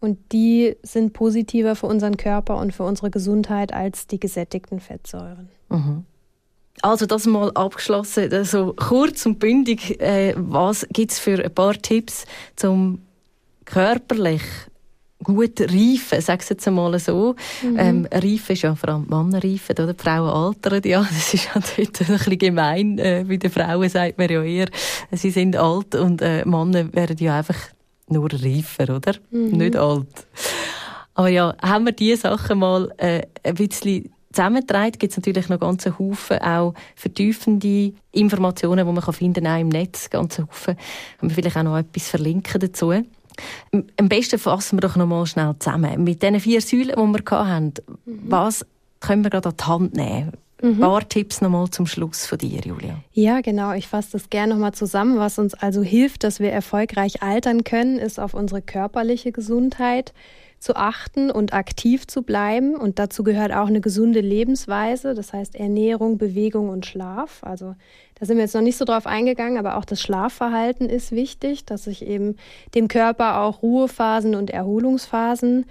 B: und die sind positiver für unseren Körper und für unsere Gesundheit als die gesättigten Fettsäuren.
D: Mhm. Also das mal abgeschlossen, also kurz und bündig, äh, was gibt es für ein paar Tipps zum körperlich gut reifen, sag ich jetzt einmal so. Mhm. Ähm, reifen ist ja vor allem Männer reifen, oder? Die Frauen altern, ja, das ist ja dort ein bisschen gemein. Äh, bei den Frauen sagt man ja eher, sie sind alt und äh, Männer werden ja einfach nur reifer, oder? Mhm. Nicht alt. Aber ja, haben wir diese Sachen mal äh, ein bisschen zusammentragen, gibt es natürlich noch ganz Haufen auch vertiefende Informationen, die man finden kann, auch im Netz, ganz Haufen. Haben wir vielleicht auch noch etwas verlinken dazu. Am besten fassen wir doch noch mal schnell zusammen. Mit diesen vier Säulen, die wir hatten, mhm. was können wir gerade an die Hand nehmen? Mhm. Ein paar Tipps nochmal zum Schluss von dir, Julia.
B: Ja, genau. Ich fasse das gerne nochmal zusammen. Was uns also hilft, dass wir erfolgreich altern können, ist auf unsere körperliche Gesundheit zu achten und aktiv zu bleiben. Und dazu gehört auch eine gesunde Lebensweise, das heißt Ernährung, Bewegung und Schlaf. Also da sind wir jetzt noch nicht so drauf eingegangen, aber auch das Schlafverhalten ist wichtig, dass ich eben dem Körper auch Ruhephasen und Erholungsphasen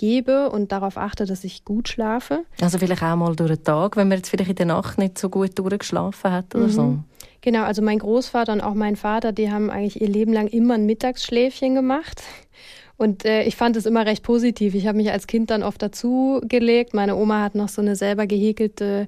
B: gebe und darauf achte, dass ich gut schlafe.
D: Also vielleicht auch mal durch den Tag, wenn man jetzt vielleicht in der Nacht nicht so gut durchgeschlafen hat oder mhm. so.
B: Genau, also mein Großvater und auch mein Vater, die haben eigentlich ihr Leben lang immer ein Mittagsschläfchen gemacht. Und äh, ich fand es immer recht positiv. Ich habe mich als Kind dann oft dazugelegt. Meine Oma hat noch so eine selber gehäkelte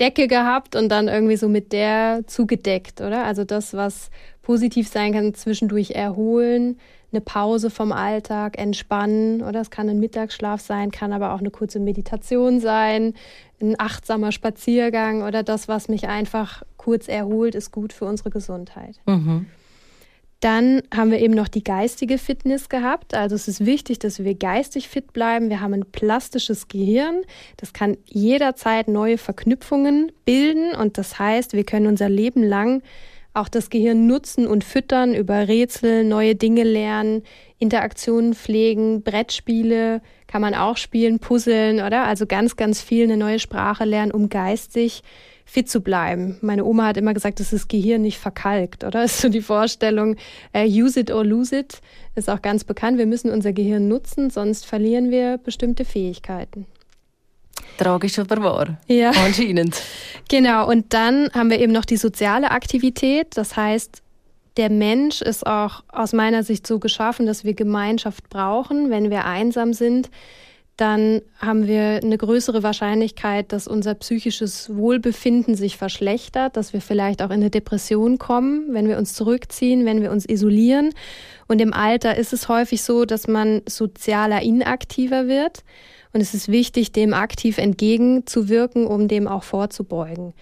B: Decke gehabt und dann irgendwie so mit der zugedeckt, oder? Also das, was positiv sein kann, zwischendurch erholen, eine Pause vom Alltag, entspannen, oder? Es kann ein Mittagsschlaf sein, kann aber auch eine kurze Meditation sein, ein achtsamer Spaziergang oder das, was mich einfach kurz erholt, ist gut für unsere Gesundheit. Mhm. Dann haben wir eben noch die geistige Fitness gehabt. Also es ist wichtig, dass wir geistig fit bleiben. Wir haben ein plastisches Gehirn. Das kann jederzeit neue Verknüpfungen bilden. Und das heißt, wir können unser Leben lang auch das Gehirn nutzen und füttern, über Rätsel, neue Dinge lernen, Interaktionen pflegen, Brettspiele kann man auch spielen, puzzeln, oder? Also ganz, ganz viel eine neue Sprache lernen, um geistig fit zu bleiben. Meine Oma hat immer gesagt, dass das Gehirn nicht verkalkt, oder? Ist so die Vorstellung, äh, use it or lose it, ist auch ganz bekannt. Wir müssen unser Gehirn nutzen, sonst verlieren wir bestimmte Fähigkeiten.
D: Tragisch aber wahr.
B: Ja.
D: Anscheinend.
B: Genau. Und dann haben wir eben noch die soziale Aktivität. Das heißt, der Mensch ist auch aus meiner Sicht so geschaffen, dass wir Gemeinschaft brauchen. Wenn wir einsam sind, dann haben wir eine größere Wahrscheinlichkeit, dass unser psychisches Wohlbefinden sich verschlechtert, dass wir vielleicht auch in eine Depression kommen, wenn wir uns zurückziehen, wenn wir uns isolieren. Und im Alter ist es häufig so, dass man sozialer inaktiver wird. Und es ist wichtig, dem aktiv entgegenzuwirken, um dem auch vorzubeugen.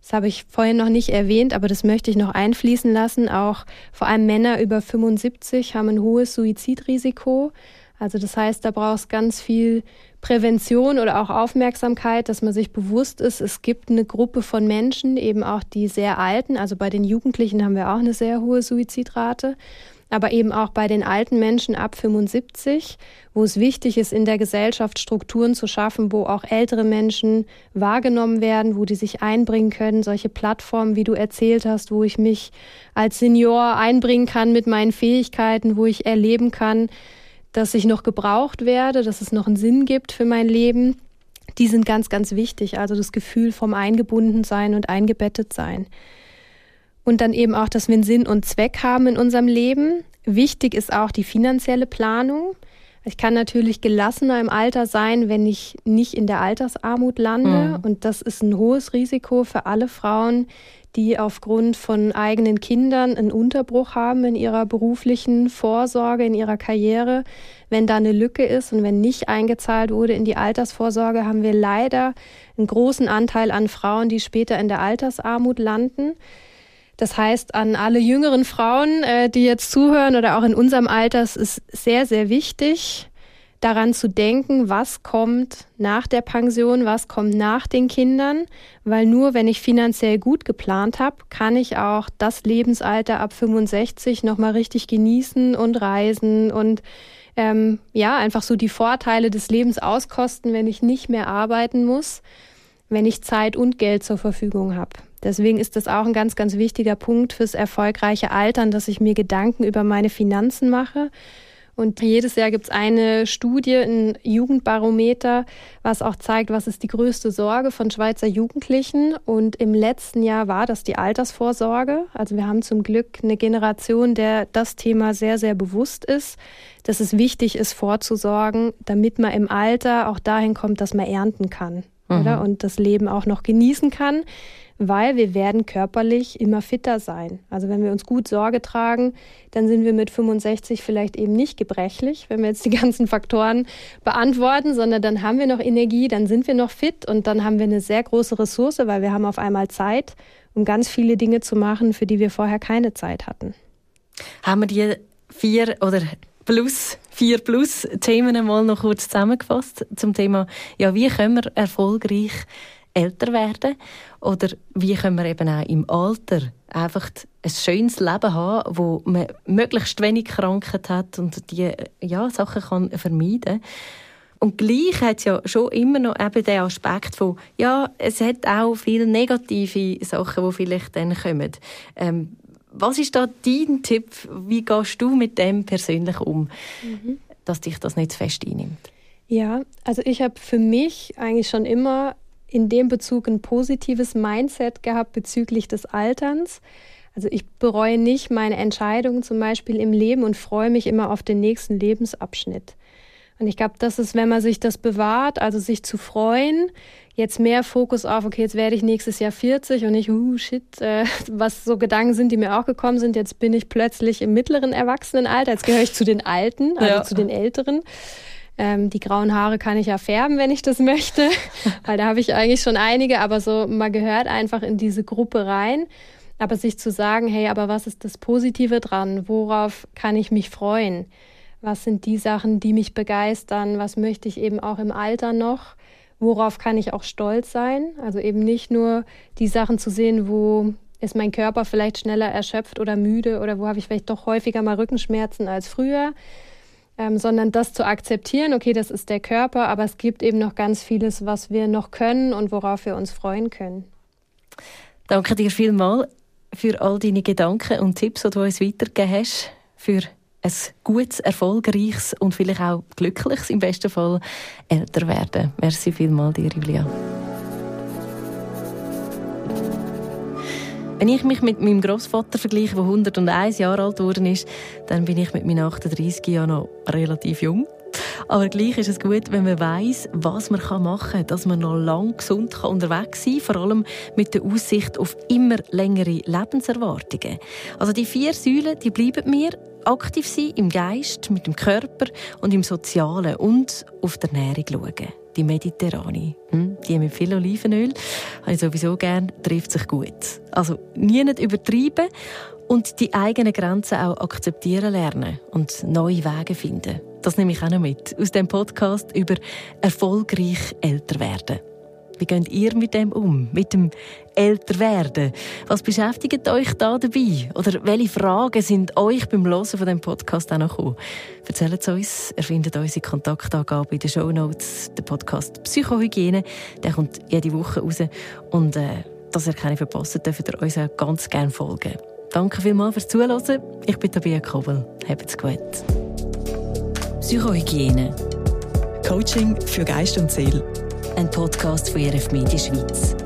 B: Das habe ich vorhin noch nicht erwähnt, aber das möchte ich noch einfließen lassen. Auch vor allem Männer über 75 haben ein hohes Suizidrisiko. Also das heißt, da braucht es ganz viel Prävention oder auch Aufmerksamkeit, dass man sich bewusst ist, es gibt eine Gruppe von Menschen, eben auch die sehr alten, also bei den Jugendlichen haben wir auch eine sehr hohe Suizidrate, aber eben auch bei den alten Menschen ab 75, wo es wichtig ist, in der Gesellschaft Strukturen zu schaffen, wo auch ältere Menschen wahrgenommen werden, wo die sich einbringen können, solche Plattformen, wie du erzählt hast, wo ich mich als Senior einbringen kann mit meinen Fähigkeiten, wo ich erleben kann, dass ich noch gebraucht werde, dass es noch einen Sinn gibt für mein Leben, die sind ganz, ganz wichtig. Also das Gefühl vom Eingebundensein und Eingebettetsein. Und dann eben auch, dass wir einen Sinn und Zweck haben in unserem Leben. Wichtig ist auch die finanzielle Planung. Ich kann natürlich gelassener im Alter sein, wenn ich nicht in der Altersarmut lande. Mhm. Und das ist ein hohes Risiko für alle Frauen, die aufgrund von eigenen Kindern einen Unterbruch haben in ihrer beruflichen Vorsorge, in ihrer Karriere. Wenn da eine Lücke ist und wenn nicht eingezahlt wurde in die Altersvorsorge, haben wir leider einen großen Anteil an Frauen, die später in der Altersarmut landen. Das heißt, an alle jüngeren Frauen, äh, die jetzt zuhören oder auch in unserem Alter, es ist sehr, sehr wichtig, daran zu denken, was kommt nach der Pension, was kommt nach den Kindern, weil nur wenn ich finanziell gut geplant habe, kann ich auch das Lebensalter ab 65 nochmal richtig genießen und reisen und ähm, ja, einfach so die Vorteile des Lebens auskosten, wenn ich nicht mehr arbeiten muss, wenn ich Zeit und Geld zur Verfügung habe. Deswegen ist das auch ein ganz, ganz wichtiger Punkt fürs erfolgreiche Altern, dass ich mir Gedanken über meine Finanzen mache und jedes Jahr gibt es eine Studie, ein Jugendbarometer, was auch zeigt, was ist die größte Sorge von Schweizer Jugendlichen. Und im letzten Jahr war das die Altersvorsorge. Also wir haben zum Glück eine Generation, der das Thema sehr, sehr bewusst ist, dass es wichtig ist, vorzusorgen, damit man im Alter auch dahin kommt, dass man ernten kann. Mhm. Oder? Und das Leben auch noch genießen kann weil wir werden körperlich immer fitter sein. Also wenn wir uns gut Sorge tragen, dann sind wir mit 65 vielleicht eben nicht gebrechlich, wenn wir jetzt die ganzen Faktoren beantworten, sondern dann haben wir noch Energie, dann sind wir noch fit und dann haben wir eine sehr große Ressource, weil wir haben auf einmal Zeit, um ganz viele Dinge zu machen, für die wir vorher keine Zeit hatten.
D: Haben wir die vier oder plus, vier plus Themen mal noch kurz zusammengefasst zum Thema, ja, wie können wir erfolgreich älter werden? Oder wie können wir eben auch im Alter einfach ein schönes Leben haben, wo man möglichst wenig Krankheit hat und die ja, Sachen kann vermeiden und gleich hat es ja schon immer noch eben den Aspekt von, ja, es hat auch viele negative Sachen, die vielleicht dann kommen. Ähm, was ist da dein Tipp? Wie gehst du mit dem persönlich um, mhm. dass dich das nicht zu fest einnimmt?
B: Ja, also ich habe für mich eigentlich schon immer in dem Bezug ein positives Mindset gehabt bezüglich des Alterns. Also ich bereue nicht meine Entscheidungen zum Beispiel im Leben und freue mich immer auf den nächsten Lebensabschnitt. Und ich glaube, das ist, wenn man sich das bewahrt, also sich zu freuen, jetzt mehr Fokus auf, okay, jetzt werde ich nächstes Jahr 40 und nicht, uh, shit, äh, was so Gedanken sind, die mir auch gekommen sind, jetzt bin ich plötzlich im mittleren Erwachsenenalter, jetzt gehöre ich zu den Alten, also ja. zu den Älteren. Ähm, die grauen Haare kann ich ja färben, wenn ich das möchte, weil da habe ich eigentlich schon einige, aber so, man gehört einfach in diese Gruppe rein. Aber sich zu sagen, hey, aber was ist das Positive dran? Worauf kann ich mich freuen? Was sind die Sachen, die mich begeistern? Was möchte ich eben auch im Alter noch? Worauf kann ich auch stolz sein? Also eben nicht nur die Sachen zu sehen, wo ist mein Körper vielleicht schneller erschöpft oder müde oder wo habe ich vielleicht doch häufiger mal Rückenschmerzen als früher, ähm, sondern das zu akzeptieren, okay, das ist der Körper, aber es gibt eben noch ganz vieles, was wir noch können und worauf wir uns freuen können.
D: Danke dir vielmals für all deine Gedanken und Tipps, die du uns weitergegeben hast, für ein gutes, erfolgreiches und vielleicht auch glückliches, im besten Fall, älter werden. Merci vielmals dir, Julia. Wenn ich mich mit meinem Großvater vergleiche, der 101 Jahre alt geworden ist, dann bin ich mit meinen 38 Jahren noch relativ jung. Aber gleich ist es gut, wenn man weiß, was man machen kann, dass man noch lang gesund unterwegs sein kann, vor allem mit der Aussicht auf immer längere Lebenserwartungen. Also die vier Säulen, die bleiben mir aktiv sein im Geist, mit dem Körper und im Sozialen und auf der Ernährung schauen. Die mediterrane, hm? die mit viel Olivenöl, habe ich sowieso gern, trifft sich gut. Also nie nicht übertreiben und die eigenen Grenzen auch akzeptieren lernen und neue Wege finden. Das nehme ich auch noch mit aus dem Podcast über erfolgreich älter werden. Wie geht ihr mit dem um? Mit dem Älterwerden? Was beschäftigt euch da dabei? Oder welche Fragen sind euch beim Hören von dem Podcast auch noch gekommen? Erzählt es uns. Ihr findet unsere Kontaktangabe in den Show Notes. Der Podcast Psychohygiene, der kommt jede Woche raus. Und äh, dass ihr keine verpassen dürft ihr uns auch ganz gerne folgen. Danke vielmals fürs Zuhören. Ich bin Tabia Kobel. Habt's gut.
C: Psychohygiene. Coaching für Geist und Seele.
D: Ein Podcast von RF Media Schweiz.